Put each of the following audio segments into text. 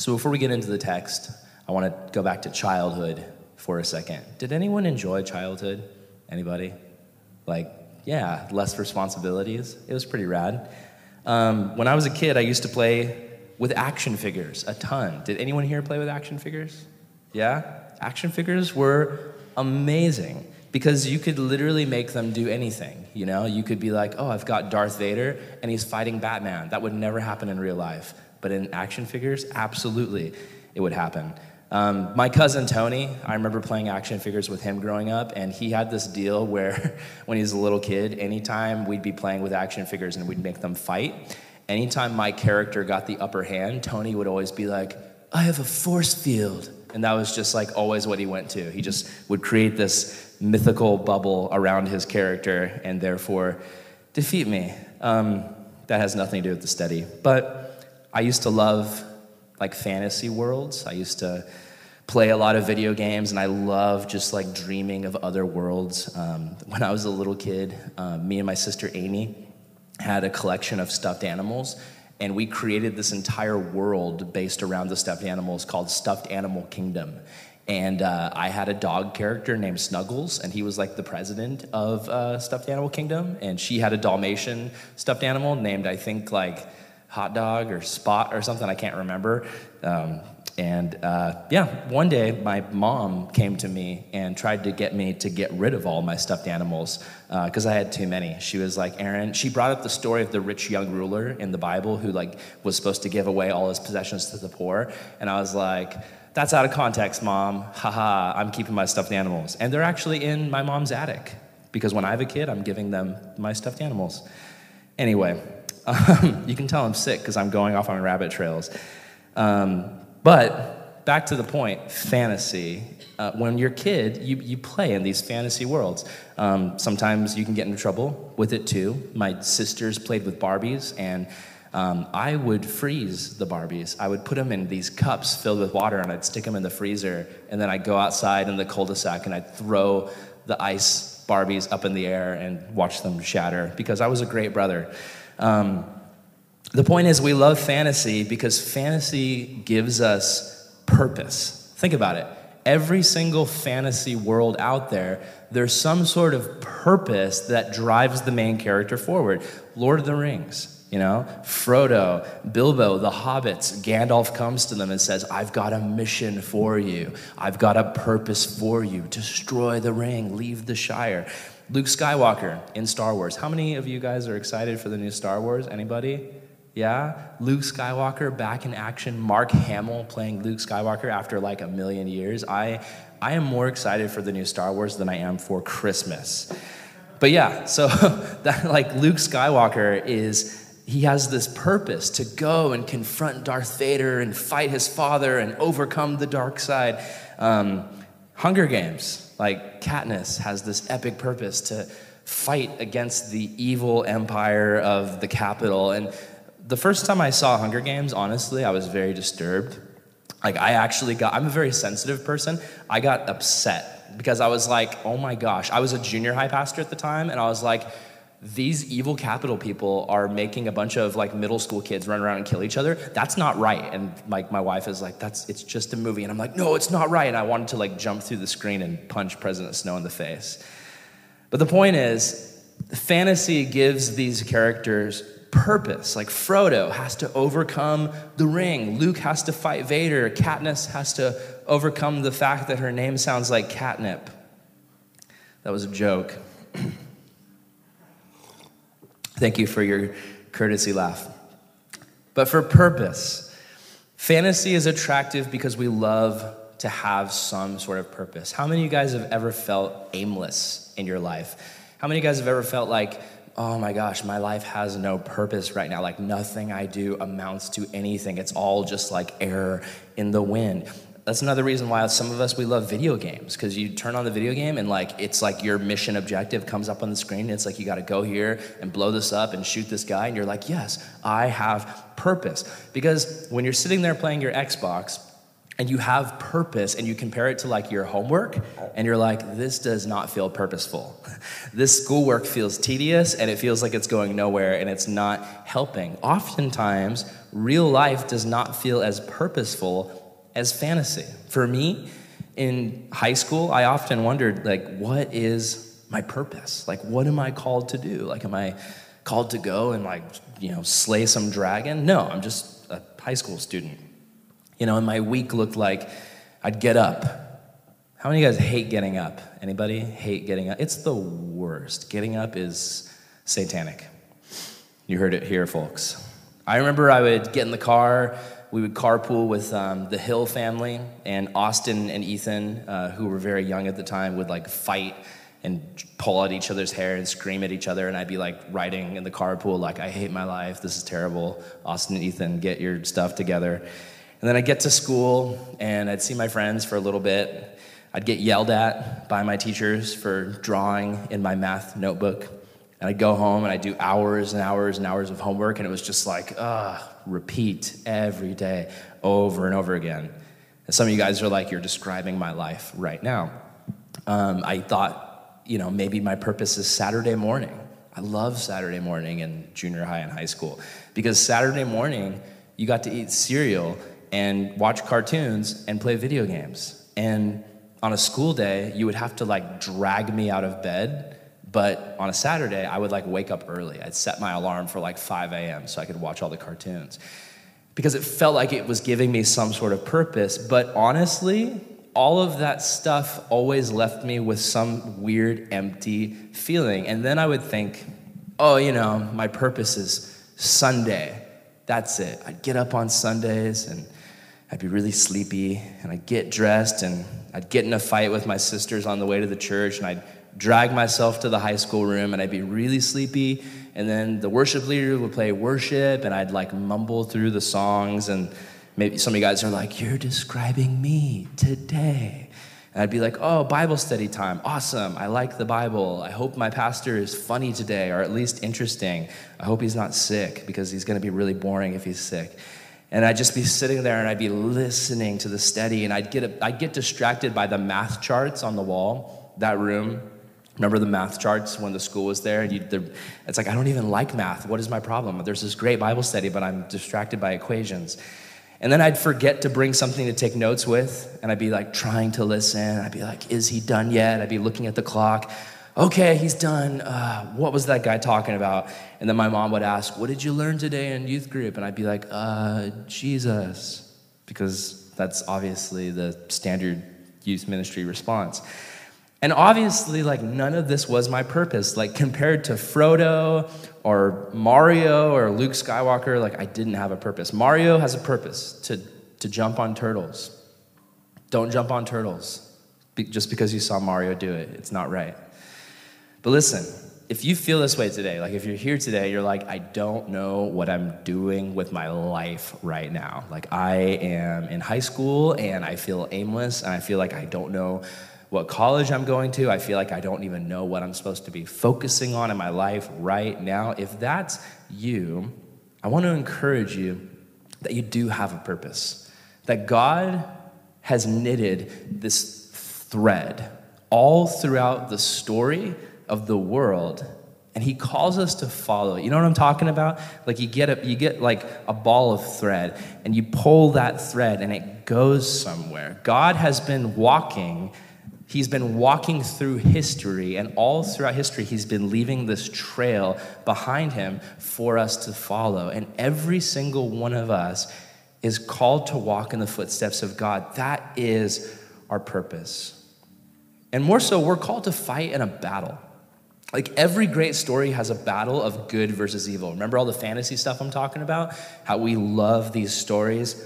So before we get into the text, I want to go back to childhood for a second. Did anyone enjoy childhood? Anybody? Like, yeah, less responsibilities. It was pretty rad. Um, when I was a kid, I used to play with action figures a ton. Did anyone here play with action figures? Yeah? Action figures were amazing because you could literally make them do anything. You know, you could be like, oh, I've got Darth Vader and he's fighting Batman. That would never happen in real life. But in action figures, absolutely, it would happen. Um, my cousin Tony, I remember playing action figures with him growing up, and he had this deal where when he was a little kid, anytime we'd be playing with action figures and we'd make them fight, anytime my character got the upper hand, Tony would always be like, I have a force field. And that was just like always what he went to. He just would create this mythical bubble around his character and therefore defeat me. Um, that has nothing to do with the study. But I used to love like fantasy worlds. I used to play a lot of video games and I love just like dreaming of other worlds. Um, when I was a little kid, uh, me and my sister Amy had a collection of stuffed animals and we created this entire world based around the stuffed animals called Stuffed Animal Kingdom. And uh, I had a dog character named Snuggles, and he was like the president of uh, Stuffed Animal Kingdom. And she had a Dalmatian stuffed animal named, I think, like Hot Dog or Spot or something. I can't remember. Um, and uh, yeah, one day my mom came to me and tried to get me to get rid of all my stuffed animals because uh, I had too many. She was like, Aaron, she brought up the story of the rich young ruler in the Bible who like was supposed to give away all his possessions to the poor. And I was like, that's out of context, mom. Haha, I'm keeping my stuffed animals. And they're actually in my mom's attic because when I have a kid, I'm giving them my stuffed animals. Anyway, um, you can tell I'm sick because I'm going off on rabbit trails. Um, but back to the point fantasy. Uh, when you're a kid, you, you play in these fantasy worlds. Um, sometimes you can get into trouble with it too. My sisters played with Barbies, and um, I would freeze the Barbies. I would put them in these cups filled with water, and I'd stick them in the freezer, and then I'd go outside in the cul-de-sac and I'd throw the ice Barbies up in the air and watch them shatter because I was a great brother. Um, the point is, we love fantasy because fantasy gives us purpose. Think about it. Every single fantasy world out there, there's some sort of purpose that drives the main character forward. Lord of the Rings, you know, Frodo, Bilbo, the hobbits, Gandalf comes to them and says, I've got a mission for you. I've got a purpose for you. Destroy the ring, leave the Shire. Luke Skywalker in Star Wars. How many of you guys are excited for the new Star Wars? Anybody? Yeah, Luke Skywalker back in action. Mark Hamill playing Luke Skywalker after like a million years. I, I am more excited for the new Star Wars than I am for Christmas. But yeah, so that like Luke Skywalker is he has this purpose to go and confront Darth Vader and fight his father and overcome the dark side. Um, Hunger Games, like Katniss, has this epic purpose to fight against the evil empire of the Capitol. And the first time I saw Hunger Games, honestly, I was very disturbed. Like, I actually got, I'm a very sensitive person. I got upset because I was like, oh my gosh. I was a junior high pastor at the time, and I was like, these evil Capitol people are making a bunch of like middle school kids run around and kill each other. That's not right. And like my wife is like, that's it's just a movie. And I'm like, no, it's not right. And I wanted to like jump through the screen and punch President Snow in the face. But the point is, fantasy gives these characters purpose. Like Frodo has to overcome the ring, Luke has to fight Vader, Katniss has to overcome the fact that her name sounds like catnip. That was a joke. Thank you for your courtesy laugh. But for purpose, fantasy is attractive because we love to have some sort of purpose. How many of you guys have ever felt aimless in your life? How many of you guys have ever felt like oh my gosh, my life has no purpose right now. Like nothing I do amounts to anything. It's all just like air in the wind. That's another reason why some of us we love video games because you turn on the video game and like it's like your mission objective comes up on the screen. and it's like you got to go here and blow this up and shoot this guy, and you're like, yes, I have purpose. Because when you're sitting there playing your Xbox, and you have purpose and you compare it to like your homework and you're like this does not feel purposeful this schoolwork feels tedious and it feels like it's going nowhere and it's not helping oftentimes real life does not feel as purposeful as fantasy. For me, in high school, I often wondered, like, what is my purpose? Like, what am I called to do? Like, am I called to go and, like, you know, slay some dragon? No, I'm just a high school student. You know, and my week looked like I'd get up. How many of you guys hate getting up? Anybody hate getting up? It's the worst. Getting up is satanic. You heard it here, folks. I remember I would get in the car we would carpool with um, the Hill family, and Austin and Ethan, uh, who were very young at the time, would like fight and pull at each other's hair and scream at each other. And I'd be like riding in the carpool, like, I hate my life. This is terrible. Austin and Ethan, get your stuff together. And then I'd get to school and I'd see my friends for a little bit. I'd get yelled at by my teachers for drawing in my math notebook. And I'd go home and I'd do hours and hours and hours of homework, and it was just like, ugh, repeat every day, over and over again. And some of you guys are like, you're describing my life right now. Um, I thought, you know, maybe my purpose is Saturday morning. I love Saturday morning in junior high and high school because Saturday morning, you got to eat cereal and watch cartoons and play video games. And on a school day, you would have to like drag me out of bed but on a Saturday, I would like wake up early. I'd set my alarm for like 5 a.m. so I could watch all the cartoons because it felt like it was giving me some sort of purpose. But honestly, all of that stuff always left me with some weird, empty feeling. And then I would think, oh, you know, my purpose is Sunday. That's it. I'd get up on Sundays and I'd be really sleepy and I'd get dressed and I'd get in a fight with my sisters on the way to the church and I'd drag myself to the high school room and I'd be really sleepy. And then the worship leader would play worship and I'd like mumble through the songs. And maybe some of you guys are like, You're describing me today. And I'd be like, Oh, Bible study time. Awesome. I like the Bible. I hope my pastor is funny today or at least interesting. I hope he's not sick because he's going to be really boring if he's sick. And I'd just be sitting there and I'd be listening to the study and I'd get, I'd get distracted by the math charts on the wall, that room. Remember the math charts when the school was there? And you, it's like, I don't even like math. What is my problem? There's this great Bible study, but I'm distracted by equations. And then I'd forget to bring something to take notes with, and I'd be like trying to listen. I'd be like, is he done yet? I'd be looking at the clock. Okay, he's done. Uh, what was that guy talking about? And then my mom would ask, What did you learn today in youth group? And I'd be like, uh, Jesus, because that's obviously the standard youth ministry response. And obviously, like, none of this was my purpose. Like, compared to Frodo or Mario or Luke Skywalker, like, I didn't have a purpose. Mario has a purpose to, to jump on turtles. Don't jump on turtles just because you saw Mario do it. It's not right. But listen, if you feel this way today, like if you're here today, you're like, I don't know what I'm doing with my life right now. Like, I am in high school and I feel aimless and I feel like I don't know what college I'm going to. I feel like I don't even know what I'm supposed to be focusing on in my life right now. If that's you, I want to encourage you that you do have a purpose, that God has knitted this thread all throughout the story of the world and he calls us to follow you know what i'm talking about like you get a you get like a ball of thread and you pull that thread and it goes somewhere god has been walking He's been walking through history, and all throughout history, he's been leaving this trail behind him for us to follow. And every single one of us is called to walk in the footsteps of God. That is our purpose. And more so, we're called to fight in a battle. Like every great story has a battle of good versus evil. Remember all the fantasy stuff I'm talking about? How we love these stories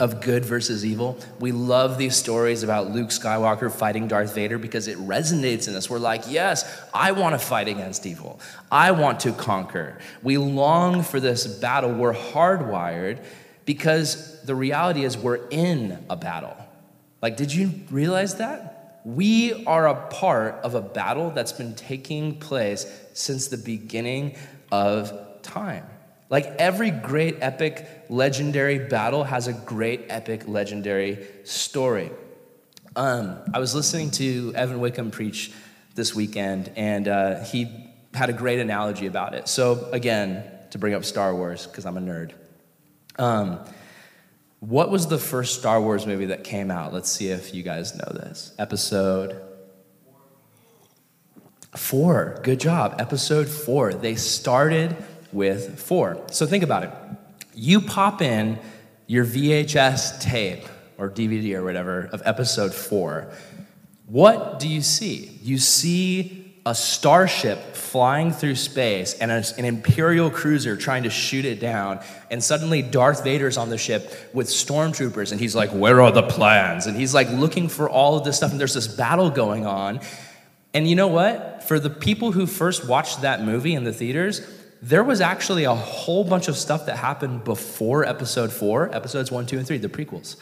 of good versus evil. We love these stories about Luke Skywalker fighting Darth Vader because it resonates in us. We're like, yes, I want to fight against evil. I want to conquer. We long for this battle. We're hardwired because the reality is we're in a battle. Like, did you realize that? We are a part of a battle that's been taking place since the beginning of time. Like every great epic legendary battle has a great epic legendary story. Um, I was listening to Evan Wickham preach this weekend, and uh, he had a great analogy about it. So, again, to bring up Star Wars because I'm a nerd. Um, what was the first Star Wars movie that came out? Let's see if you guys know this. Episode four. Good job. Episode four. They started with four. So think about it. You pop in your VHS tape or DVD or whatever of episode four. What do you see? You see a starship flying through space and an imperial cruiser trying to shoot it down and suddenly darth vader's on the ship with stormtroopers and he's like where are the plans and he's like looking for all of this stuff and there's this battle going on and you know what for the people who first watched that movie in the theaters there was actually a whole bunch of stuff that happened before episode four episodes one two and three the prequels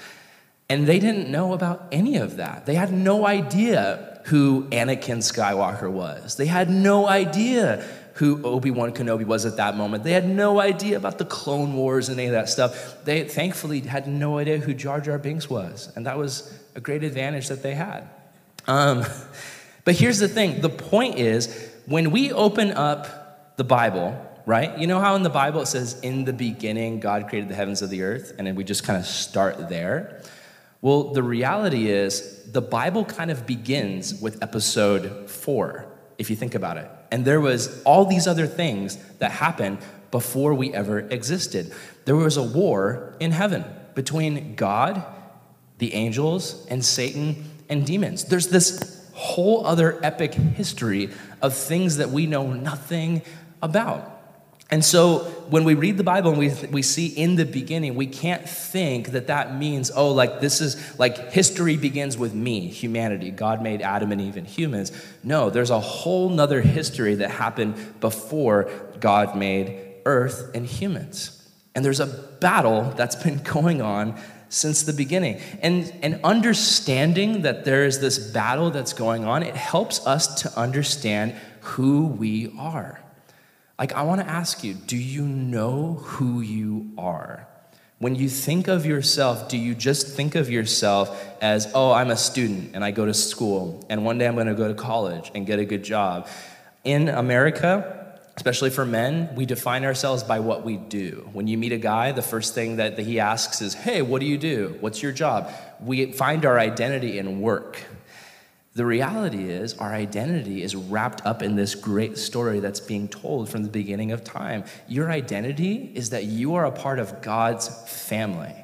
and they didn't know about any of that they had no idea who Anakin Skywalker was. They had no idea who Obi-Wan Kenobi was at that moment. They had no idea about the Clone Wars and any of that stuff. They thankfully had no idea who Jar Jar Binks was, and that was a great advantage that they had. Um, but here's the thing: the point is, when we open up the Bible, right? You know how in the Bible it says, "In the beginning, God created the heavens of the earth," and then we just kind of start there. Well, the reality is, the Bible kind of begins with episode four, if you think about it. And there was all these other things that happened before we ever existed. There was a war in heaven between God, the angels, and Satan and demons. There's this whole other epic history of things that we know nothing about. And so when we read the Bible and we, we see in the beginning, we can't think that that means, oh, like this is like history begins with me, humanity. God made Adam and Eve and humans. No, there's a whole nother history that happened before God made earth and humans. And there's a battle that's been going on since the beginning. And, and understanding that there is this battle that's going on, it helps us to understand who we are. Like, I want to ask you do you know who you are? When you think of yourself, do you just think of yourself as, oh, I'm a student and I go to school and one day I'm going to go to college and get a good job? In America, especially for men, we define ourselves by what we do. When you meet a guy, the first thing that he asks is, hey, what do you do? What's your job? We find our identity in work. The reality is, our identity is wrapped up in this great story that's being told from the beginning of time. Your identity is that you are a part of God's family.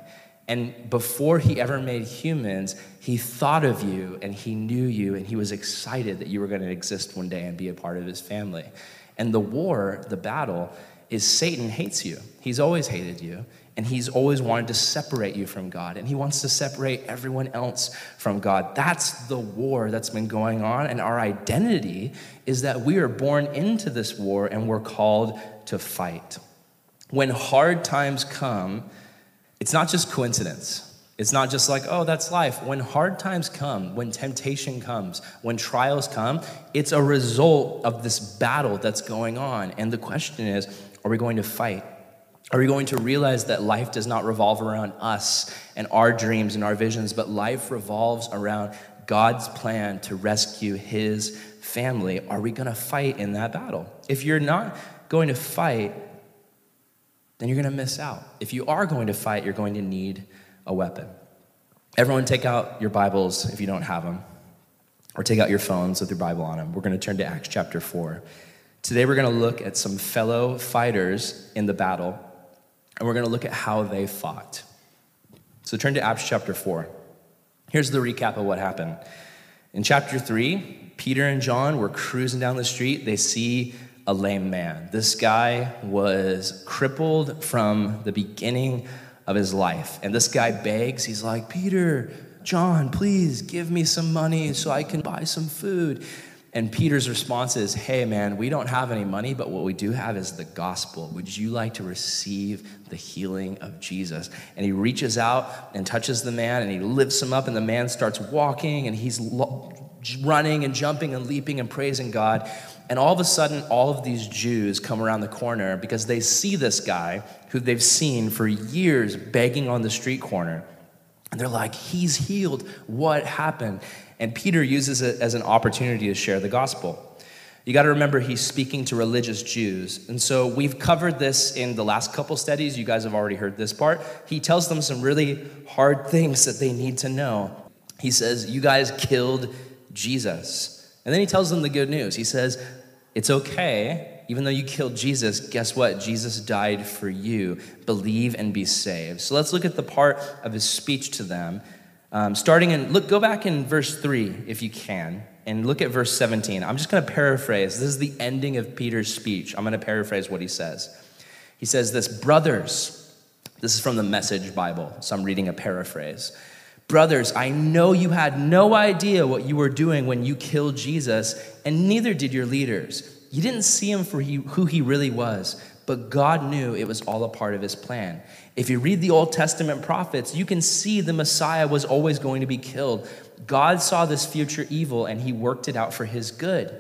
And before he ever made humans, he thought of you and he knew you and he was excited that you were going to exist one day and be a part of his family. And the war, the battle, is Satan hates you. He's always hated you. And he's always wanted to separate you from God, and he wants to separate everyone else from God. That's the war that's been going on, and our identity is that we are born into this war and we're called to fight. When hard times come, it's not just coincidence. It's not just like, oh, that's life. When hard times come, when temptation comes, when trials come, it's a result of this battle that's going on. And the question is, are we going to fight? Are we going to realize that life does not revolve around us and our dreams and our visions, but life revolves around God's plan to rescue his family? Are we going to fight in that battle? If you're not going to fight, then you're going to miss out. If you are going to fight, you're going to need a weapon. Everyone, take out your Bibles if you don't have them, or take out your phones with your Bible on them. We're going to turn to Acts chapter 4. Today, we're going to look at some fellow fighters in the battle and we're going to look at how they fought. So turn to Acts chapter 4. Here's the recap of what happened. In chapter 3, Peter and John were cruising down the street. They see a lame man. This guy was crippled from the beginning of his life. And this guy begs, he's like, Peter, John, please give me some money so I can buy some food. And Peter's response is, Hey, man, we don't have any money, but what we do have is the gospel. Would you like to receive the healing of Jesus? And he reaches out and touches the man and he lifts him up, and the man starts walking and he's running and jumping and leaping and praising God. And all of a sudden, all of these Jews come around the corner because they see this guy who they've seen for years begging on the street corner. And they're like, He's healed. What happened? And Peter uses it as an opportunity to share the gospel. You got to remember he's speaking to religious Jews. And so we've covered this in the last couple studies. You guys have already heard this part. He tells them some really hard things that they need to know. He says, You guys killed Jesus. And then he tells them the good news. He says, It's okay. Even though you killed Jesus, guess what? Jesus died for you. Believe and be saved. So let's look at the part of his speech to them. Um, starting in, look, go back in verse 3 if you can and look at verse 17. I'm just going to paraphrase. This is the ending of Peter's speech. I'm going to paraphrase what he says. He says this Brothers, this is from the Message Bible, so I'm reading a paraphrase. Brothers, I know you had no idea what you were doing when you killed Jesus, and neither did your leaders. You didn't see him for who he really was, but God knew it was all a part of his plan. If you read the Old Testament prophets, you can see the Messiah was always going to be killed. God saw this future evil and he worked it out for his good.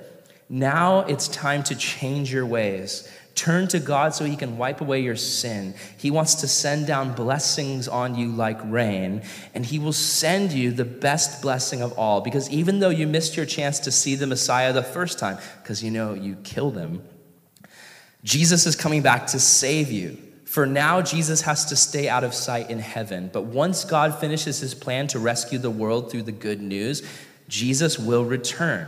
Now it's time to change your ways. Turn to God so he can wipe away your sin. He wants to send down blessings on you like rain, and he will send you the best blessing of all. Because even though you missed your chance to see the Messiah the first time, because you know you killed him, Jesus is coming back to save you. For now, Jesus has to stay out of sight in heaven. But once God finishes his plan to rescue the world through the good news, Jesus will return.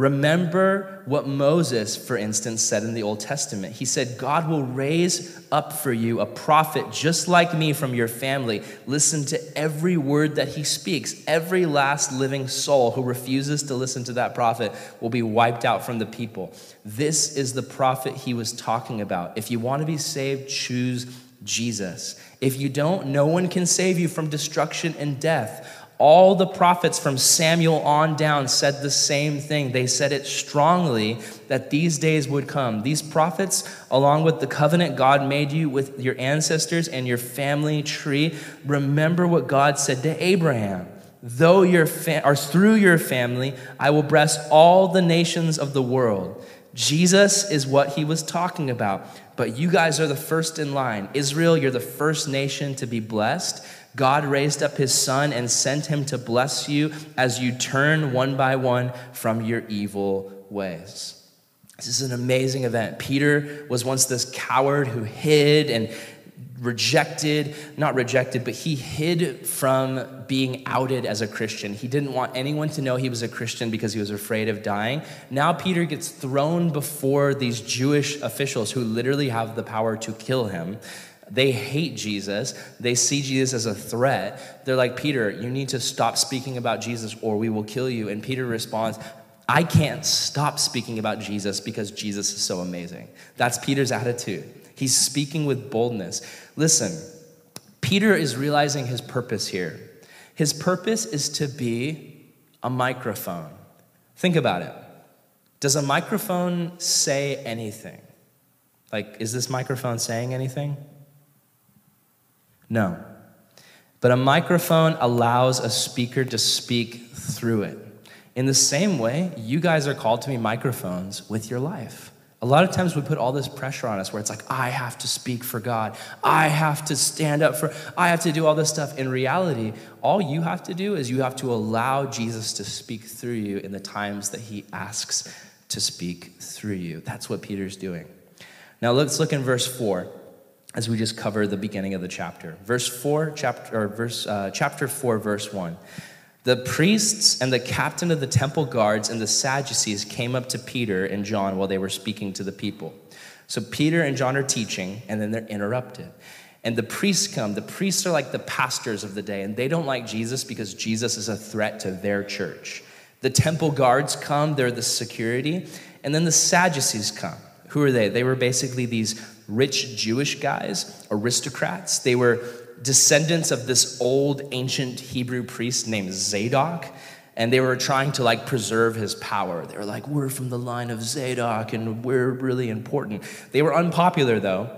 Remember what Moses, for instance, said in the Old Testament. He said, God will raise up for you a prophet just like me from your family. Listen to every word that he speaks. Every last living soul who refuses to listen to that prophet will be wiped out from the people. This is the prophet he was talking about. If you want to be saved, choose Jesus. If you don't, no one can save you from destruction and death. All the prophets from Samuel on down said the same thing. They said it strongly that these days would come. These prophets, along with the covenant God made you with your ancestors and your family tree, remember what God said to Abraham. Though your fa- or through your family, I will bless all the nations of the world. Jesus is what he was talking about. But you guys are the first in line. Israel, you're the first nation to be blessed. God raised up his son and sent him to bless you as you turn one by one from your evil ways. This is an amazing event. Peter was once this coward who hid and rejected, not rejected, but he hid from being outed as a Christian. He didn't want anyone to know he was a Christian because he was afraid of dying. Now Peter gets thrown before these Jewish officials who literally have the power to kill him. They hate Jesus. They see Jesus as a threat. They're like, Peter, you need to stop speaking about Jesus or we will kill you. And Peter responds, I can't stop speaking about Jesus because Jesus is so amazing. That's Peter's attitude. He's speaking with boldness. Listen, Peter is realizing his purpose here. His purpose is to be a microphone. Think about it. Does a microphone say anything? Like, is this microphone saying anything? No. But a microphone allows a speaker to speak through it. In the same way, you guys are called to be microphones with your life. A lot of times we put all this pressure on us where it's like, I have to speak for God. I have to stand up for, I have to do all this stuff. In reality, all you have to do is you have to allow Jesus to speak through you in the times that he asks to speak through you. That's what Peter's doing. Now let's look in verse 4 as we just cover the beginning of the chapter. Verse 4, chapter, or verse, uh, chapter 4, verse 1. The priests and the captain of the temple guards and the Sadducees came up to Peter and John while they were speaking to the people. So Peter and John are teaching, and then they're interrupted. And the priests come. The priests are like the pastors of the day, and they don't like Jesus because Jesus is a threat to their church. The temple guards come, they're the security. And then the Sadducees come. Who are they? They were basically these rich Jewish guys, aristocrats. They were descendants of this old ancient Hebrew priest named Zadok. And they were trying to like preserve his power. They were like, we're from the line of Zadok and we're really important. They were unpopular though,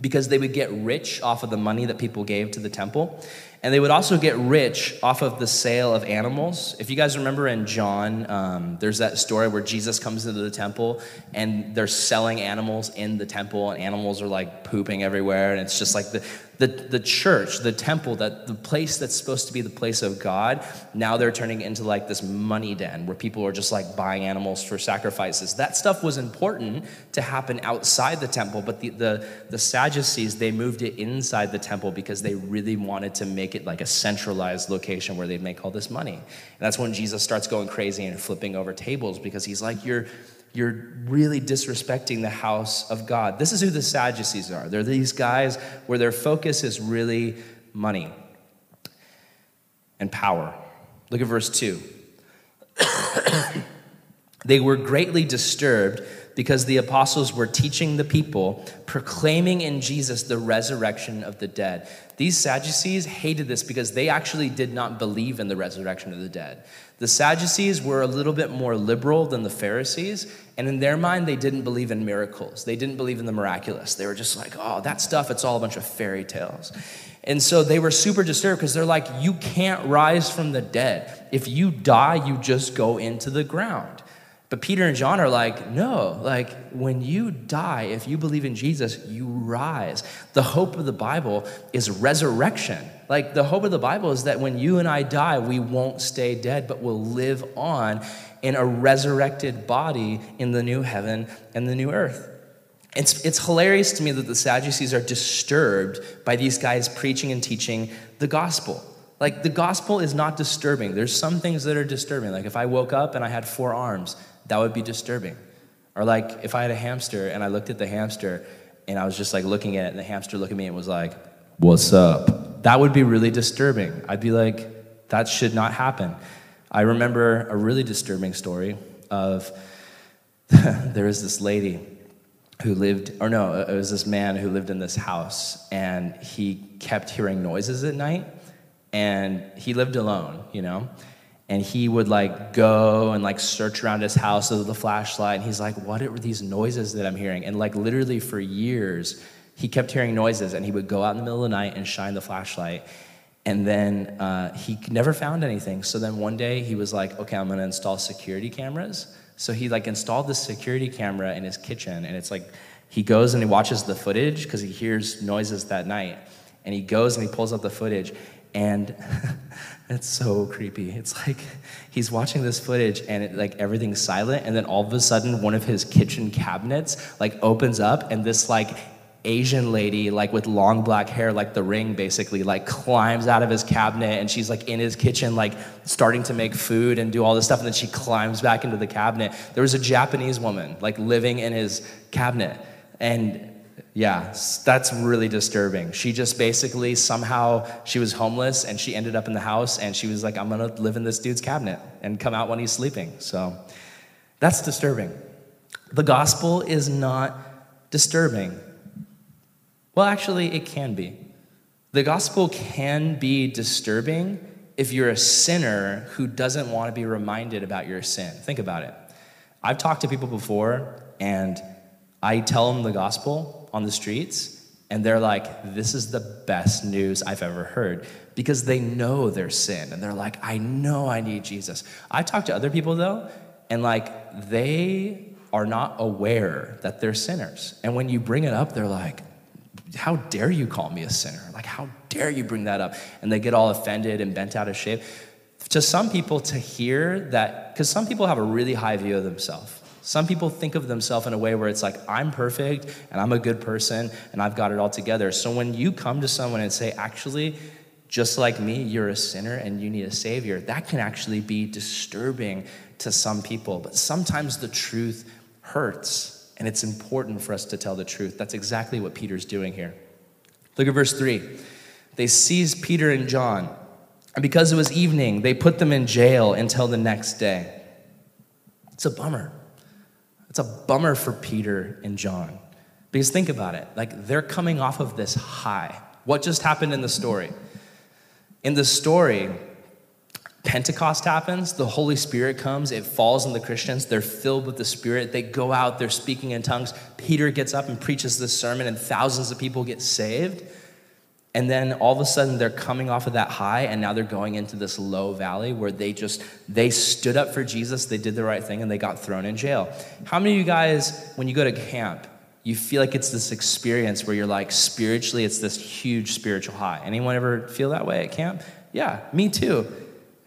because they would get rich off of the money that people gave to the temple. And they would also get rich off of the sale of animals. If you guys remember in John, um, there's that story where Jesus comes into the temple and they're selling animals in the temple, and animals are like pooping everywhere. And it's just like the, the, the church, the temple, that the place that's supposed to be the place of God, now they're turning into like this money den where people are just like buying animals for sacrifices. That stuff was important to happen outside the temple, but the, the, the Sadducees, they moved it inside the temple because they really wanted to make it like a centralized location where they'd make all this money. And that's when Jesus starts going crazy and flipping over tables because he's like, You're you're really disrespecting the house of God. This is who the Sadducees are. They're these guys where their focus is really money and power. Look at verse 2. they were greatly disturbed because the apostles were teaching the people, proclaiming in Jesus the resurrection of the dead. These Sadducees hated this because they actually did not believe in the resurrection of the dead. The Sadducees were a little bit more liberal than the Pharisees, and in their mind, they didn't believe in miracles. They didn't believe in the miraculous. They were just like, oh, that stuff, it's all a bunch of fairy tales. And so they were super disturbed because they're like, you can't rise from the dead. If you die, you just go into the ground. But Peter and John are like, no, like when you die, if you believe in Jesus, you rise. The hope of the Bible is resurrection. Like the hope of the Bible is that when you and I die, we won't stay dead, but we'll live on in a resurrected body in the new heaven and the new earth. It's, it's hilarious to me that the Sadducees are disturbed by these guys preaching and teaching the gospel. Like, the gospel is not disturbing. There's some things that are disturbing. Like, if I woke up and I had four arms, that would be disturbing. Or like if I had a hamster and I looked at the hamster and I was just like looking at it and the hamster looked at me and was like, What's up? That would be really disturbing. I'd be like, That should not happen. I remember a really disturbing story of there was this lady who lived, or no, it was this man who lived in this house and he kept hearing noises at night and he lived alone, you know? And he would like go and like search around his house with a flashlight. And he's like what are these noises that i'm hearing? And like literally for years he kept hearing noises. And he would go out in the middle of the night and shine the flashlight. And then uh, he never found anything. So then one day he was like okay i'm going to install security cameras. So he like installed this security camera in his kitchen. And it's like he goes and he watches the footage because he hears noises that night. And he goes and he pulls up the footage and it's so creepy. It's like he's watching this footage and it, like everything's silent, and then all of a sudden one of his kitchen cabinets like opens up, and this like Asian lady, like with long black hair, like the ring basically, like climbs out of his cabinet and she's like in his kitchen, like starting to make food and do all this stuff. And then she climbs back into the cabinet. There was a Japanese woman, like living in his cabinet. And yeah, that's really disturbing. She just basically somehow she was homeless and she ended up in the house and she was like, I'm gonna live in this dude's cabinet and come out when he's sleeping. So that's disturbing. The gospel is not disturbing. Well, actually, it can be. The gospel can be disturbing if you're a sinner who doesn't want to be reminded about your sin. Think about it. I've talked to people before and I tell them the gospel on the streets and they're like, this is the best news I've ever heard because they know their sin and they're like, I know I need Jesus. I talk to other people though, and like they are not aware that they're sinners. And when you bring it up, they're like, how dare you call me a sinner? Like, how dare you bring that up? And they get all offended and bent out of shape. To some people, to hear that, because some people have a really high view of themselves. Some people think of themselves in a way where it's like, I'm perfect and I'm a good person and I've got it all together. So when you come to someone and say, actually, just like me, you're a sinner and you need a savior, that can actually be disturbing to some people. But sometimes the truth hurts and it's important for us to tell the truth. That's exactly what Peter's doing here. Look at verse 3. They seized Peter and John, and because it was evening, they put them in jail until the next day. It's a bummer. It's a bummer for Peter and John. Because think about it like they're coming off of this high. What just happened in the story? In the story, Pentecost happens, the Holy Spirit comes, it falls on the Christians, they're filled with the Spirit, they go out, they're speaking in tongues. Peter gets up and preaches this sermon, and thousands of people get saved. And then all of a sudden they're coming off of that high and now they're going into this low valley where they just they stood up for Jesus, they did the right thing and they got thrown in jail. How many of you guys when you go to camp, you feel like it's this experience where you're like spiritually it's this huge spiritual high. Anyone ever feel that way at camp? Yeah, me too.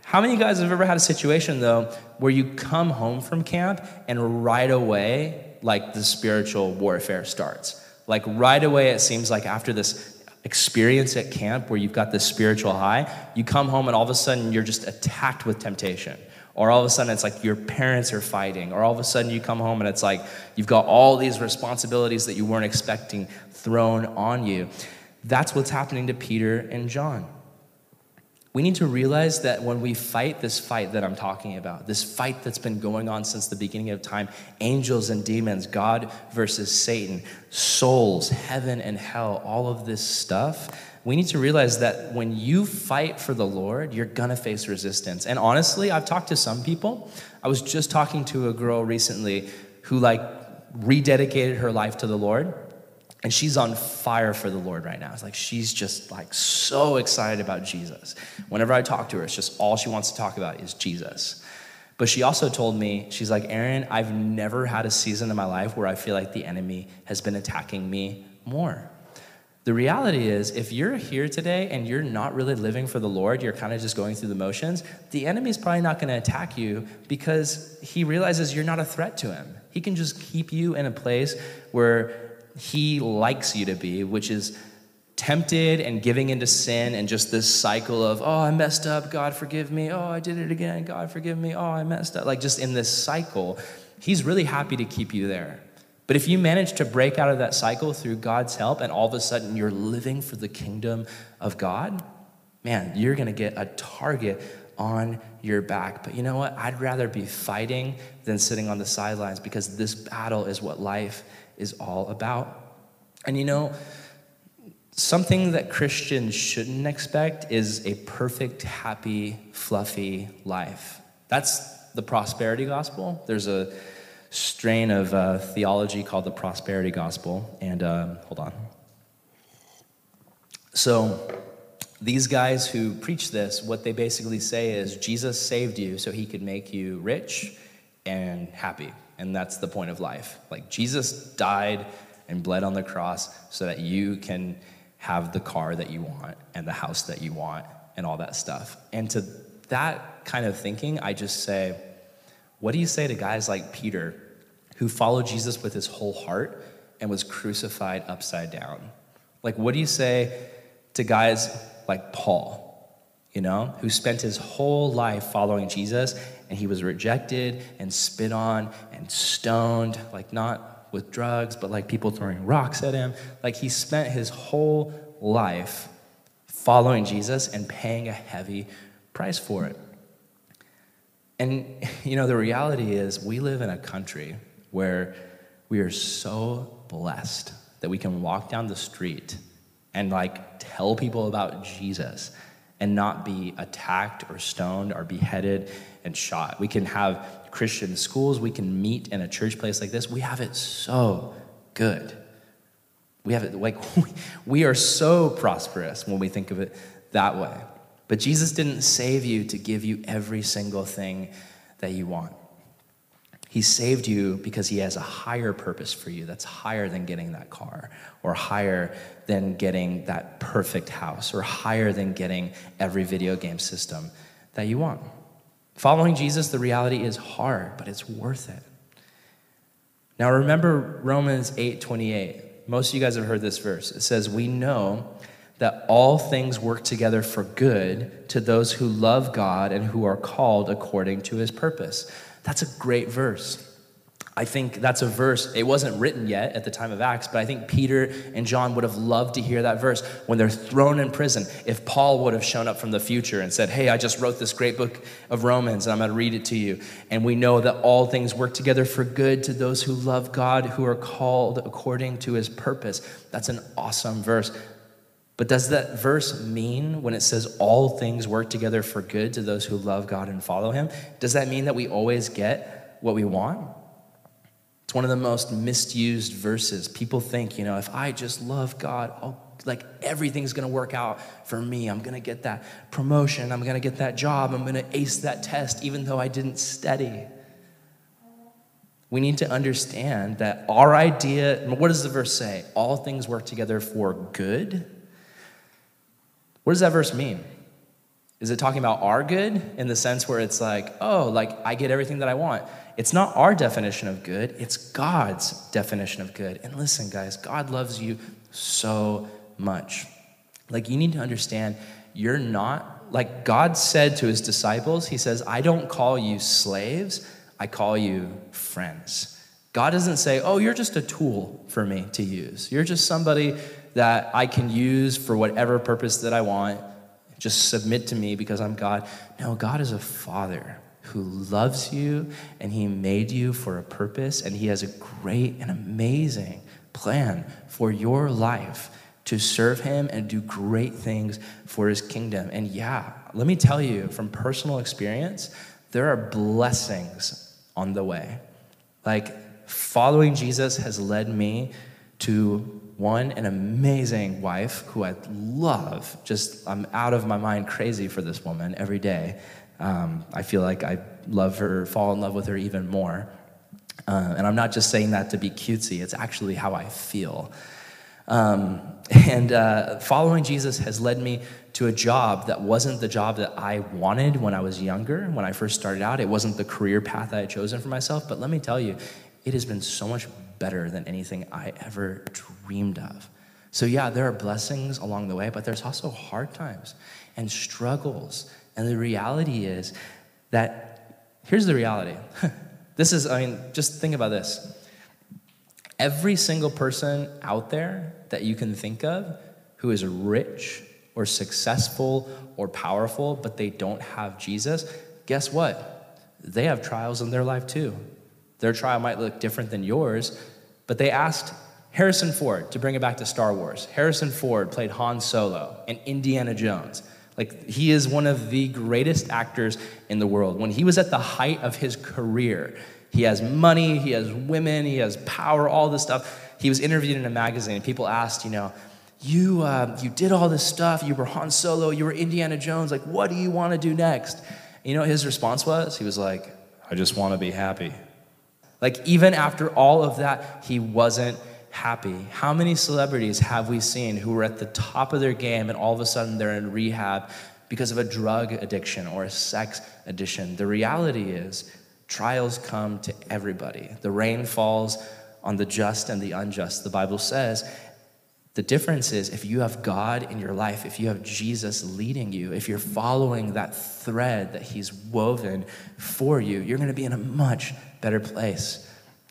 How many of you guys have ever had a situation though where you come home from camp and right away like the spiritual warfare starts? Like right away it seems like after this experience at camp where you've got this spiritual high, you come home and all of a sudden you're just attacked with temptation. Or all of a sudden it's like your parents are fighting. Or all of a sudden you come home and it's like you've got all these responsibilities that you weren't expecting thrown on you. That's what's happening to Peter and John. We need to realize that when we fight this fight that I'm talking about, this fight that's been going on since the beginning of time angels and demons, God versus Satan, souls, heaven and hell, all of this stuff we need to realize that when you fight for the Lord, you're gonna face resistance. And honestly, I've talked to some people. I was just talking to a girl recently who, like, rededicated her life to the Lord and she's on fire for the Lord right now. It's like she's just like so excited about Jesus. Whenever I talk to her, it's just all she wants to talk about is Jesus. But she also told me, she's like, Aaron, I've never had a season in my life where I feel like the enemy has been attacking me more. The reality is, if you're here today and you're not really living for the Lord, you're kind of just going through the motions, the enemy's probably not going to attack you because he realizes you're not a threat to him. He can just keep you in a place where he likes you to be, which is tempted and giving into sin and just this cycle of, oh, I messed up, God forgive me. Oh, I did it again, God forgive me. Oh, I messed up. Like just in this cycle, he's really happy to keep you there. But if you manage to break out of that cycle through God's help and all of a sudden you're living for the kingdom of God, man, you're gonna get a target on your back. But you know what? I'd rather be fighting than sitting on the sidelines because this battle is what life is all about. And you know, something that Christians shouldn't expect is a perfect, happy, fluffy life. That's the prosperity gospel. There's a strain of uh, theology called the prosperity gospel. And uh, hold on. So, these guys who preach this, what they basically say is Jesus saved you so he could make you rich and happy. And that's the point of life. Like Jesus died and bled on the cross so that you can have the car that you want and the house that you want and all that stuff. And to that kind of thinking, I just say, what do you say to guys like Peter who followed Jesus with his whole heart and was crucified upside down? Like, what do you say to guys like Paul, you know, who spent his whole life following Jesus and he was rejected and spit on and stoned, like not with drugs, but like people throwing rocks at him. Like he spent his whole life following Jesus and paying a heavy price for it. And, you know, the reality is we live in a country where we are so blessed that we can walk down the street and like tell people about Jesus and not be attacked or stoned or beheaded and shot. We can have Christian schools, we can meet in a church place like this. We have it so good. We have it like we are so prosperous when we think of it that way. But Jesus didn't save you to give you every single thing that you want. He saved you because he has a higher purpose for you that's higher than getting that car, or higher than getting that perfect house, or higher than getting every video game system that you want. Following Jesus, the reality is hard, but it's worth it. Now remember Romans 8 28. Most of you guys have heard this verse. It says, We know that all things work together for good to those who love God and who are called according to his purpose. That's a great verse. I think that's a verse, it wasn't written yet at the time of Acts, but I think Peter and John would have loved to hear that verse when they're thrown in prison. If Paul would have shown up from the future and said, Hey, I just wrote this great book of Romans and I'm going to read it to you. And we know that all things work together for good to those who love God, who are called according to his purpose. That's an awesome verse. But does that verse mean when it says all things work together for good to those who love God and follow Him? Does that mean that we always get what we want? It's one of the most misused verses. People think, you know, if I just love God, I'll, like everything's gonna work out for me. I'm gonna get that promotion. I'm gonna get that job. I'm gonna ace that test, even though I didn't study. We need to understand that our idea, what does the verse say? All things work together for good. What does that verse mean? Is it talking about our good in the sense where it's like, oh, like I get everything that I want? It's not our definition of good, it's God's definition of good. And listen, guys, God loves you so much. Like, you need to understand you're not, like God said to his disciples, He says, I don't call you slaves, I call you friends. God doesn't say, oh, you're just a tool for me to use. You're just somebody that I can use for whatever purpose that I want just submit to me because I'm God. No, God is a father who loves you and he made you for a purpose and he has a great and amazing plan for your life to serve him and do great things for his kingdom. And yeah, let me tell you from personal experience, there are blessings on the way. Like following Jesus has led me to one, an amazing wife who I love. Just, I'm out of my mind crazy for this woman every day. Um, I feel like I love her, fall in love with her even more. Uh, and I'm not just saying that to be cutesy, it's actually how I feel. Um, and uh, following Jesus has led me to a job that wasn't the job that I wanted when I was younger, when I first started out. It wasn't the career path I had chosen for myself. But let me tell you, it has been so much better than anything I ever dreamed of. So, yeah, there are blessings along the way, but there's also hard times and struggles. And the reality is that here's the reality. this is, I mean, just think about this. Every single person out there that you can think of who is rich or successful or powerful, but they don't have Jesus, guess what? They have trials in their life too. Their trial might look different than yours, but they asked Harrison Ford to bring it back to Star Wars. Harrison Ford played Han Solo and Indiana Jones. Like, he is one of the greatest actors in the world. When he was at the height of his career, he has money, he has women, he has power, all this stuff. He was interviewed in a magazine, and people asked, you know, you, uh, you did all this stuff, you were Han Solo, you were Indiana Jones, like, what do you want to do next? You know his response was? He was like, I just want to be happy. Like, even after all of that, he wasn't happy. How many celebrities have we seen who were at the top of their game and all of a sudden they're in rehab because of a drug addiction or a sex addiction? The reality is, trials come to everybody. The rain falls on the just and the unjust, the Bible says. The difference is if you have God in your life, if you have Jesus leading you, if you're following that thread that He's woven for you, you're going to be in a much better place.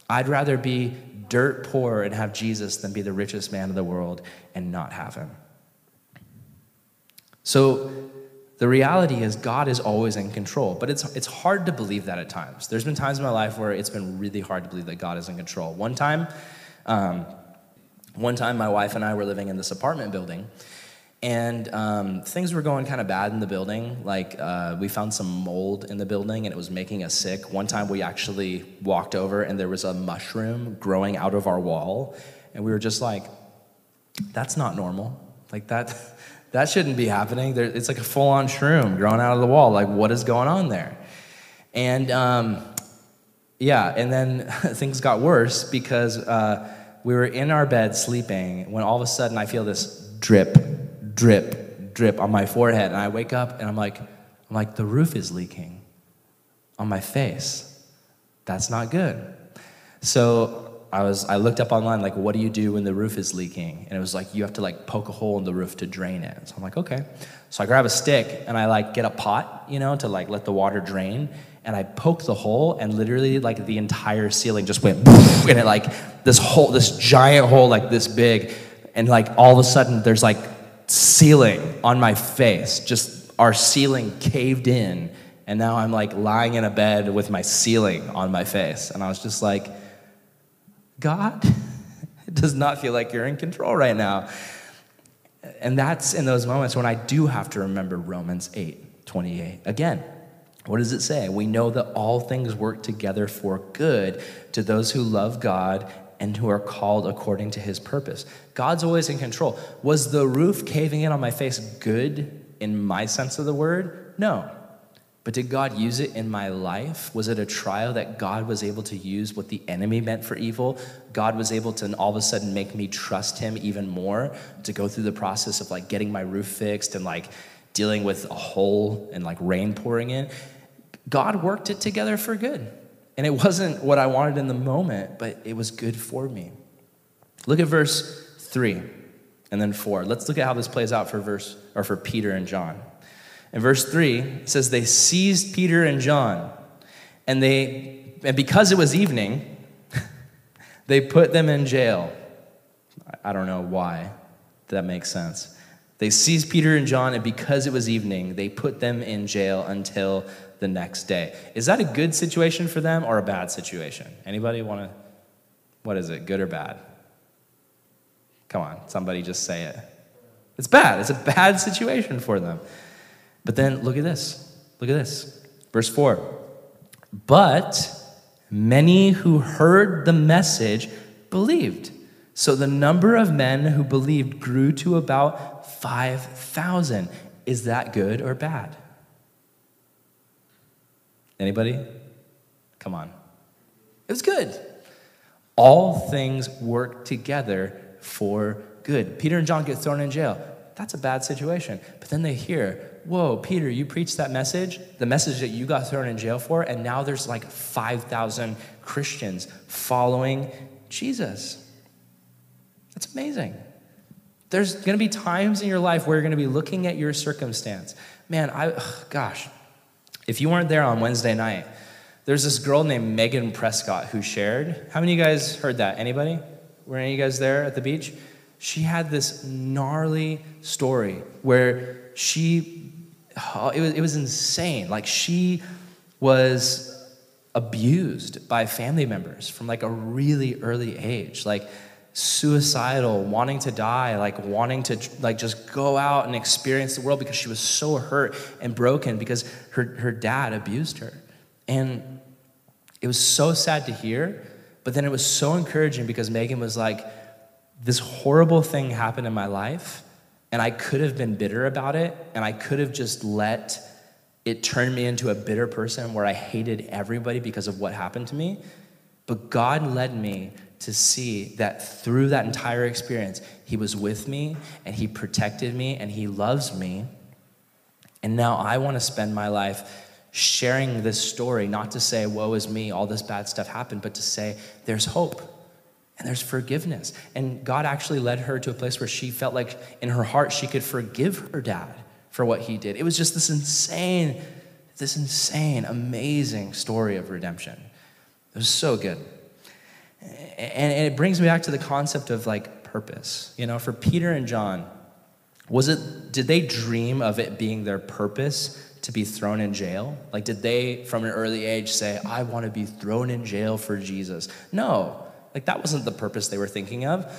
I'd rather be dirt poor and have Jesus than be the richest man in the world and not have him. So the reality is God is always in control, but it's, it's hard to believe that at times. There's been times in my life where it's been really hard to believe that God is in control. One time, um, one time my wife and I were living in this apartment building, and um, things were going kind of bad in the building. Like, uh, we found some mold in the building and it was making us sick. One time we actually walked over and there was a mushroom growing out of our wall. And we were just like, that's not normal. Like, that, that shouldn't be happening. There, it's like a full on shroom growing out of the wall. Like, what is going on there? And um, yeah, and then things got worse because uh, we were in our bed sleeping when all of a sudden I feel this drip drip, drip on my forehead. And I wake up and I'm like, I'm like, the roof is leaking on my face. That's not good. So I was I looked up online like what do you do when the roof is leaking? And it was like you have to like poke a hole in the roof to drain it. So I'm like, okay. So I grab a stick and I like get a pot, you know, to like let the water drain. And I poke the hole and literally like the entire ceiling just went and it like this hole, this giant hole like this big. And like all of a sudden there's like ceiling on my face. Just our ceiling caved in. And now I'm like lying in a bed with my ceiling on my face. And I was just like, God, it does not feel like you're in control right now. And that's in those moments when I do have to remember Romans 8 28. Again, what does it say? We know that all things work together for good to those who love God and who are called according to his purpose. God's always in control. Was the roof caving in on my face good in my sense of the word? No. But did God use it in my life? Was it a trial that God was able to use what the enemy meant for evil? God was able to all of a sudden make me trust him even more to go through the process of like getting my roof fixed and like dealing with a hole and like rain pouring in. God worked it together for good. And it wasn't what I wanted in the moment, but it was good for me. Look at verse 3 and then 4. Let's look at how this plays out for verse or for Peter and John. In verse 3, it says, They seized Peter and John, and they, and because it was evening, they put them in jail. I don't know why that makes sense. They seized Peter and John, and because it was evening, they put them in jail until the next day. Is that a good situation for them or a bad situation? Anybody want to? What is it, good or bad? Come on, somebody just say it. It's bad. It's a bad situation for them. But then look at this. Look at this. Verse 4. But many who heard the message believed. So the number of men who believed grew to about 5,000. Is that good or bad? Anybody? Come on. It was good. All things work together for good. Peter and John get thrown in jail. That's a bad situation. But then they hear whoa, Peter, you preached that message, the message that you got thrown in jail for, and now there's like 5,000 Christians following Jesus. That's amazing. There's going to be times in your life where you're going to be looking at your circumstance. Man, I, ugh, gosh, if you weren't there on Wednesday night, there's this girl named Megan Prescott who shared. How many of you guys heard that? Anybody? Were any of you guys there at the beach? She had this gnarly story where she oh, it, was, it was insane. Like she was abused by family members from like a really early age. Like suicidal, wanting to die, like wanting to like just go out and experience the world because she was so hurt and broken because her, her dad abused her. And it was so sad to hear, but then it was so encouraging because Megan was like, this horrible thing happened in my life and I could have been bitter about it, and I could have just let it turn me into a bitter person where I hated everybody because of what happened to me. But God led me to see that through that entire experience, He was with me and He protected me and He loves me. And now I want to spend my life sharing this story, not to say, woe is me, all this bad stuff happened, but to say, there's hope and there's forgiveness. And God actually led her to a place where she felt like in her heart she could forgive her dad for what he did. It was just this insane, this insane, amazing story of redemption. It was so good. And, it brings me back to the concept of like purpose. You know, for Peter and John, was it, did they dream of it being their purpose to be thrown in jail? Like, did they from an early age say, I want to be thrown in jail for Jesus? No. Like, that wasn't the purpose they were thinking of.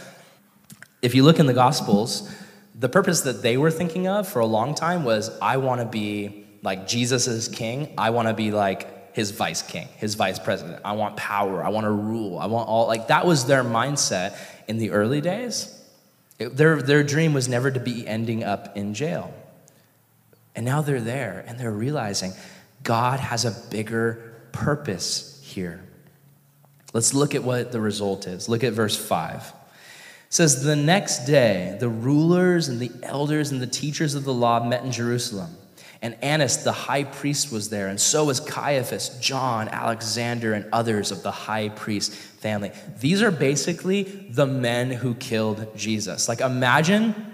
If you look in the Gospels, the purpose that they were thinking of for a long time was I want to be like Jesus is king. I want to be like his vice king, his vice president. I want power. I want to rule. I want all, like, that was their mindset in the early days. It, their, their dream was never to be ending up in jail. And now they're there and they're realizing God has a bigger purpose here. Let's look at what the result is. Look at verse 5. It says, The next day, the rulers and the elders and the teachers of the law met in Jerusalem. And Annas, the high priest, was there, and so was Caiaphas, John, Alexander, and others of the high priest family. These are basically the men who killed Jesus. Like, imagine,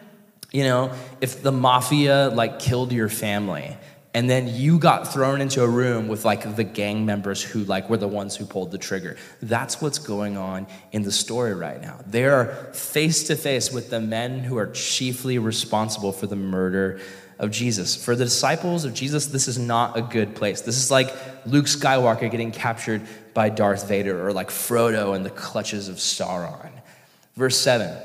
you know, if the mafia like killed your family and then you got thrown into a room with like the gang members who like were the ones who pulled the trigger that's what's going on in the story right now they're face to face with the men who are chiefly responsible for the murder of jesus for the disciples of jesus this is not a good place this is like luke skywalker getting captured by darth vader or like frodo in the clutches of sauron verse 7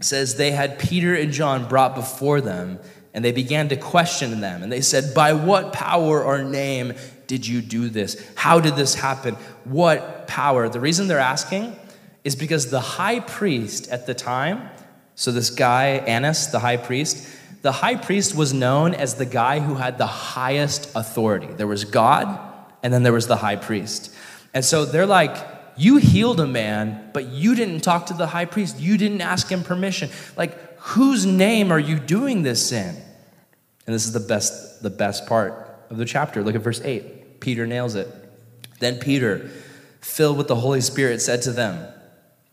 says they had peter and john brought before them and they began to question them. And they said, By what power or name did you do this? How did this happen? What power? The reason they're asking is because the high priest at the time, so this guy, Annas, the high priest, the high priest was known as the guy who had the highest authority. There was God, and then there was the high priest. And so they're like, You healed a man, but you didn't talk to the high priest. You didn't ask him permission. Like, whose name are you doing this in? And this is the best, the best part of the chapter. Look at verse 8. Peter nails it. Then Peter, filled with the Holy Spirit, said to them,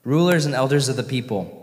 Rulers and elders of the people,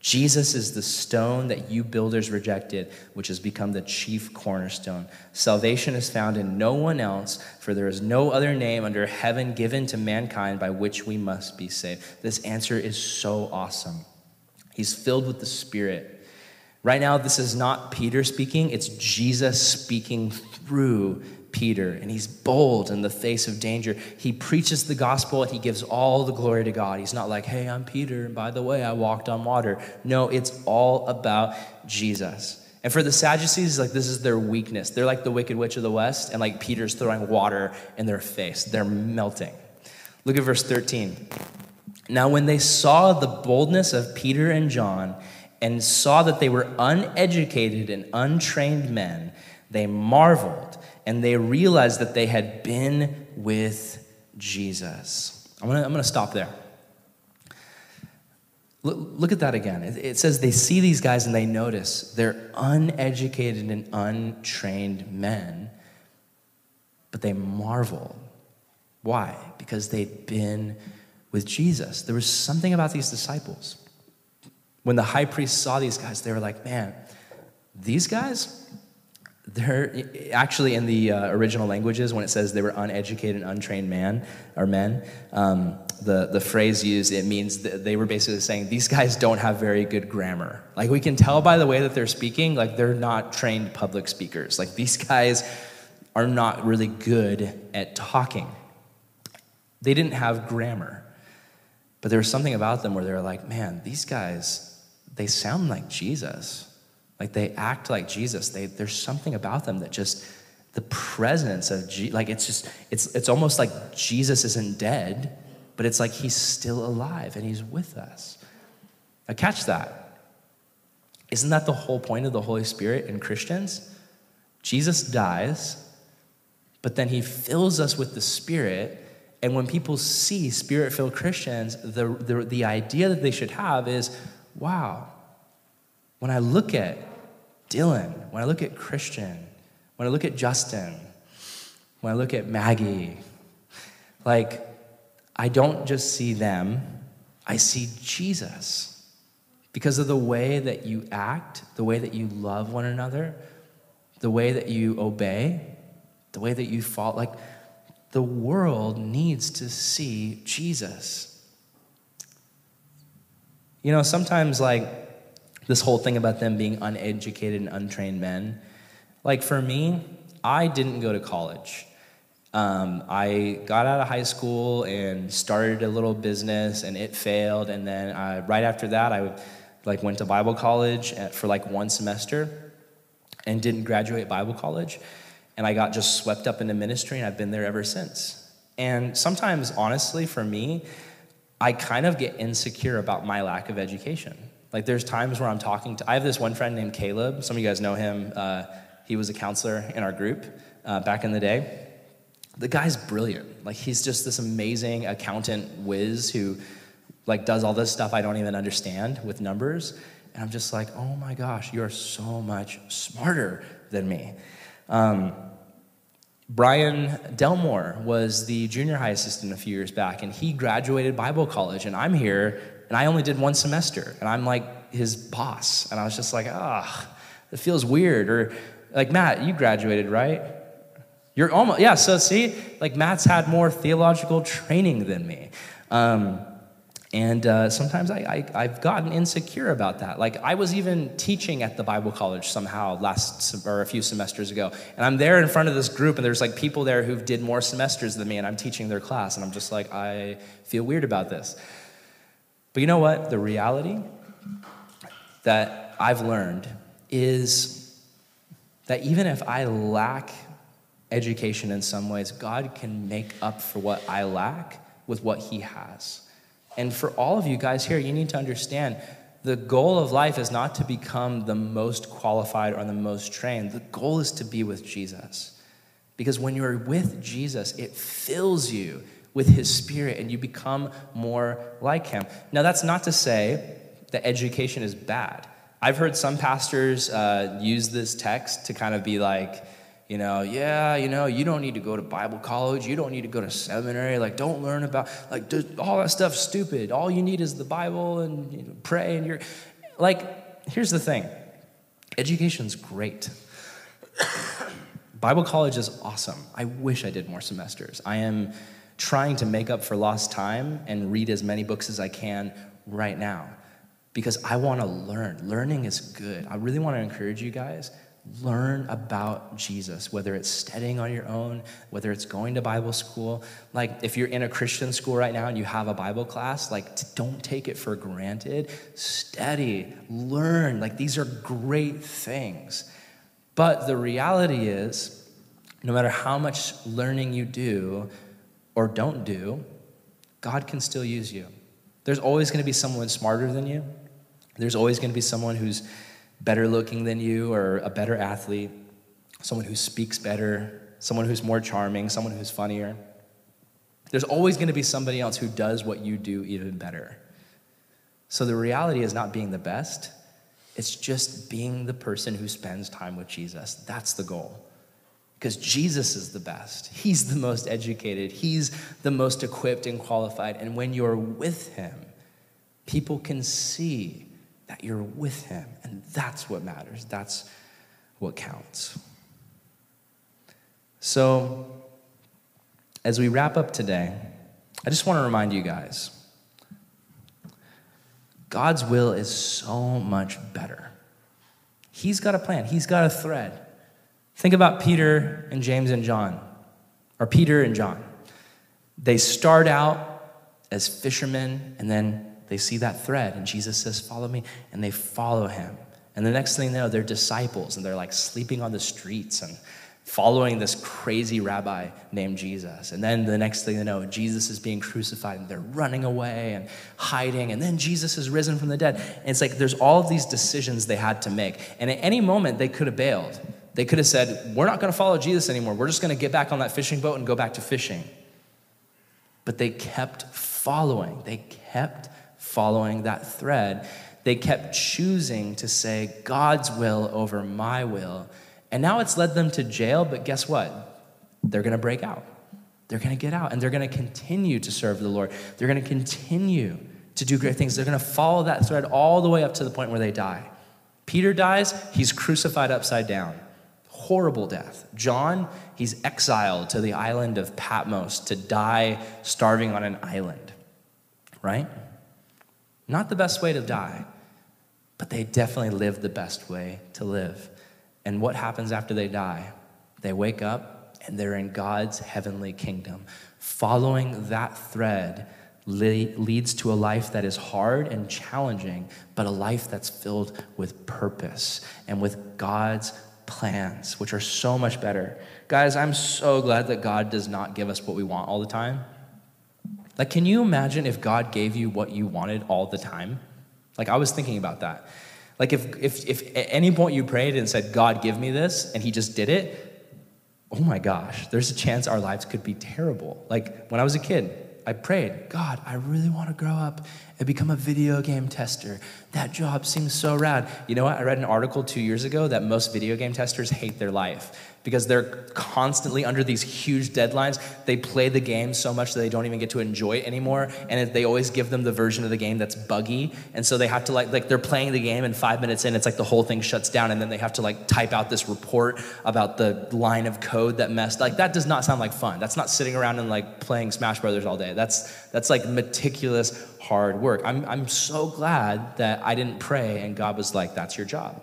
Jesus is the stone that you builders rejected, which has become the chief cornerstone. Salvation is found in no one else, for there is no other name under heaven given to mankind by which we must be saved. This answer is so awesome. He's filled with the Spirit. Right now, this is not Peter speaking, it's Jesus speaking through Peter, and he's bold in the face of danger. He preaches the gospel and he gives all the glory to God. He's not like, hey, I'm Peter, and by the way, I walked on water. No, it's all about Jesus. And for the Sadducees, like this is their weakness. They're like the wicked witch of the west, and like Peter's throwing water in their face. They're melting. Look at verse 13. Now, when they saw the boldness of Peter and John and saw that they were uneducated and untrained men, they marveled and they realized that they had been with Jesus. I'm gonna, I'm gonna stop there. Look, look at that again. It, it says they see these guys and they notice they're uneducated and untrained men, but they marvel. Why? Because they'd been with Jesus. There was something about these disciples. When the high priest saw these guys, they were like, man, these guys, they're actually in the uh, original languages when it says they were uneducated and untrained man or men um, the, the phrase used it means they were basically saying these guys don't have very good grammar. Like we can tell by the way that they're speaking like they're not trained public speakers. Like these guys are not really good at talking. They didn't have grammar. But there was something about them where they were like man these guys they sound like jesus like they act like Jesus. They, there's something about them that just the presence of Je- like it's just it's it's almost like Jesus isn't dead, but it's like he's still alive and he's with us. Now catch that. Isn't that the whole point of the Holy Spirit in Christians? Jesus dies, but then he fills us with the Spirit. And when people see spirit filled Christians, the, the, the idea that they should have is wow, when I look at Dylan, when I look at Christian, when I look at Justin, when I look at Maggie, like, I don't just see them, I see Jesus. Because of the way that you act, the way that you love one another, the way that you obey, the way that you fall, like, the world needs to see Jesus. You know, sometimes, like, this whole thing about them being uneducated and untrained men. Like for me, I didn't go to college. Um, I got out of high school and started a little business, and it failed. And then I, right after that, I like went to Bible college for like one semester, and didn't graduate Bible college. And I got just swept up into ministry, and I've been there ever since. And sometimes, honestly, for me, I kind of get insecure about my lack of education. Like there's times where I'm talking to, I have this one friend named Caleb. Some of you guys know him. Uh, he was a counselor in our group uh, back in the day. The guy's brilliant. Like he's just this amazing accountant whiz who like does all this stuff I don't even understand with numbers. And I'm just like, oh my gosh, you're so much smarter than me. Um, Brian Delmore was the junior high assistant a few years back, and he graduated Bible college, and I'm here and I only did one semester, and I'm like his boss. And I was just like, ah, it feels weird. Or like, Matt, you graduated, right? You're almost, yeah, so see, like Matt's had more theological training than me. Um, And uh, sometimes I, I, have gotten insecure about that. Like, I was even teaching at the Bible college somehow last, or a few semesters ago. And I'm there in front of this group, and there's like people there who did more semesters than me, and I'm teaching their class. And I'm just like, I feel weird about this. But you know what? The reality that I've learned is that even if I lack education in some ways, God can make up for what I lack with what He has. And for all of you guys here, you need to understand the goal of life is not to become the most qualified or the most trained. The goal is to be with Jesus. Because when you're with Jesus, it fills you with his spirit and you become more like him. Now, that's not to say that education is bad. I've heard some pastors uh, use this text to kind of be like, you know, yeah, you know, you don't need to go to Bible college. You don't need to go to seminary. Like, don't learn about, like, all that stuff's stupid. All you need is the Bible and you know, pray, and you're, like, here's the thing education's great. Bible college is awesome. I wish I did more semesters. I am trying to make up for lost time and read as many books as I can right now because I want to learn. Learning is good. I really want to encourage you guys learn about Jesus, whether it's studying on your own, whether it's going to Bible school. Like, if you're in a Christian school right now and you have a Bible class, like, don't take it for granted. Study, learn. Like, these are great things. But the reality is, no matter how much learning you do or don't do, God can still use you. There's always going to be someone smarter than you. There's always going to be someone who's better looking than you or a better athlete, someone who speaks better, someone who's more charming, someone who's funnier. There's always going to be somebody else who does what you do even better. So the reality is not being the best, it's just being the person who spends time with Jesus. That's the goal. Because Jesus is the best. He's the most educated. He's the most equipped and qualified. And when you're with him, people can see that you're with Him. And that's what matters. That's what counts. So, as we wrap up today, I just want to remind you guys God's will is so much better. He's got a plan, He's got a thread. Think about Peter and James and John, or Peter and John. They start out as fishermen, and then they see that thread, and Jesus says, Follow me, and they follow him. And the next thing they know, they're disciples, and they're like sleeping on the streets and following this crazy rabbi named Jesus. And then the next thing they know, Jesus is being crucified, and they're running away and hiding, and then Jesus is risen from the dead. And it's like there's all of these decisions they had to make. And at any moment, they could have bailed. They could have said, We're not going to follow Jesus anymore. We're just going to get back on that fishing boat and go back to fishing. But they kept following, they kept following that thread, they kept choosing to say God's will over my will. And now it's led them to jail, but guess what? They're going to break out. They're going to get out and they're going to continue to serve the Lord. They're going to continue to do great things. They're going to follow that thread all the way up to the point where they die. Peter dies, he's crucified upside down. Horrible death. John, he's exiled to the island of Patmos to die starving on an island, right? Not the best way to die, but they definitely lived the best way to live. And what happens after they die? They wake up and they're in God's heavenly kingdom. Following that thread leads to a life that is hard and challenging, but a life that's filled with purpose and with God's plans, which are so much better. Guys, I'm so glad that God does not give us what we want all the time. Like, can you imagine if God gave you what you wanted all the time? Like, I was thinking about that. Like, if, if, if at any point you prayed and said, God, give me this, and He just did it, oh my gosh, there's a chance our lives could be terrible. Like, when I was a kid, I prayed, God, I really want to grow up and become a video game tester. That job seems so rad. You know what? I read an article two years ago that most video game testers hate their life because they're constantly under these huge deadlines. They play the game so much that they don't even get to enjoy it anymore, and they always give them the version of the game that's buggy, and so they have to like like they're playing the game, and five minutes in, it's like the whole thing shuts down, and then they have to like type out this report about the line of code that messed. Like that does not sound like fun. That's not sitting around and like playing Smash Brothers all day. That's that's like meticulous hard work. I'm, I'm so glad that I didn't pray and God was like, that's your job.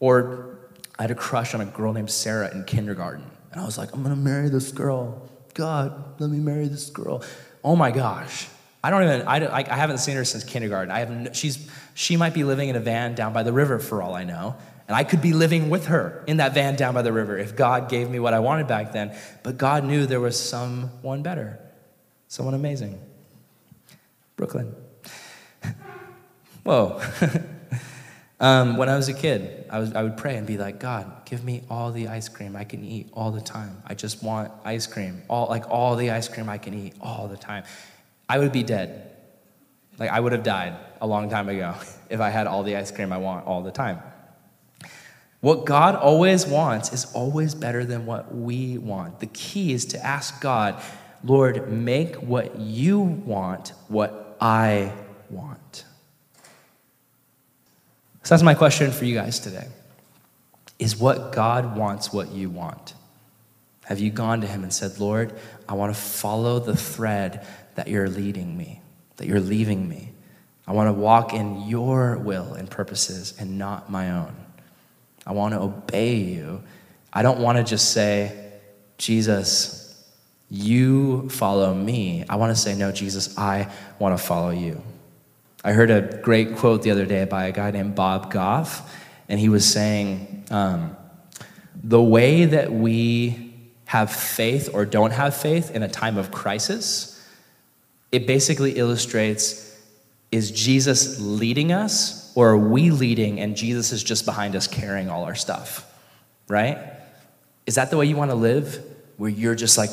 Or I had a crush on a girl named Sarah in kindergarten. And I was like, I'm gonna marry this girl. God, let me marry this girl. Oh my gosh. I don't even, I, I haven't seen her since kindergarten. I haven't, she's, she might be living in a van down by the river for all I know. And I could be living with her in that van down by the river if God gave me what I wanted back then. But God knew there was someone better, someone amazing. Brooklyn. Whoa. um, when I was a kid, I, was, I would pray and be like, God, give me all the ice cream I can eat all the time. I just want ice cream, all, like all the ice cream I can eat all the time. I would be dead. Like I would have died a long time ago if I had all the ice cream I want all the time. What God always wants is always better than what we want. The key is to ask God, Lord, make what you want what I want. So that's my question for you guys today. Is what God wants what you want? Have you gone to Him and said, Lord, I want to follow the thread that you're leading me, that you're leaving me? I want to walk in your will and purposes and not my own. I want to obey you. I don't want to just say, Jesus, you follow me. I want to say, no, Jesus, I want to follow you. I heard a great quote the other day by a guy named Bob Goff, and he was saying, um, the way that we have faith or don't have faith in a time of crisis, it basically illustrates is Jesus leading us or are we leading and Jesus is just behind us carrying all our stuff? Right? Is that the way you want to live? Where you're just like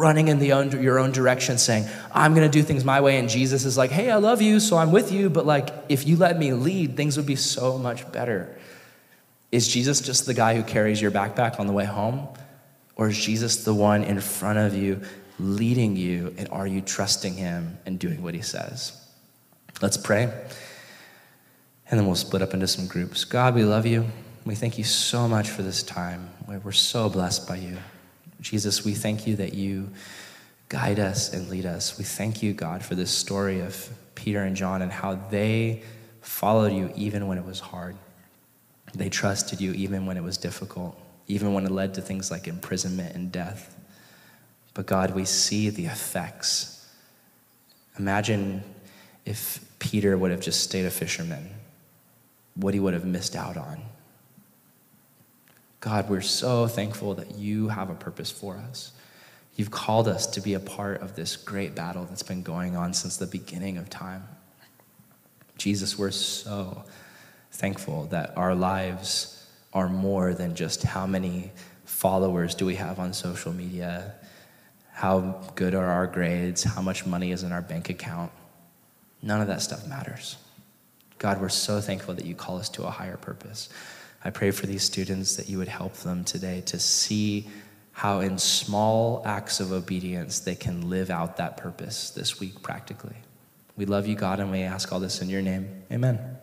running in the own, your own direction saying, I'm going to do things my way. And Jesus is like, hey, I love you, so I'm with you. But like, if you let me lead, things would be so much better. Is Jesus just the guy who carries your backpack on the way home? Or is Jesus the one in front of you leading you? And are you trusting him and doing what he says? Let's pray and then we'll split up into some groups. God, we love you. We thank you so much for this time. We're so blessed by you. Jesus, we thank you that you guide us and lead us. We thank you, God, for this story of Peter and John and how they followed you even when it was hard. They trusted you even when it was difficult, even when it led to things like imprisonment and death. But God, we see the effects. Imagine if Peter would have just stayed a fisherman what he would have missed out on. God, we're so thankful that you have a purpose for us. You've called us to be a part of this great battle that's been going on since the beginning of time. Jesus, we're so thankful that our lives are more than just how many followers do we have on social media, how good are our grades, how much money is in our bank account. None of that stuff matters. God, we're so thankful that you call us to a higher purpose. I pray for these students that you would help them today to see how, in small acts of obedience, they can live out that purpose this week practically. We love you, God, and we ask all this in your name. Amen.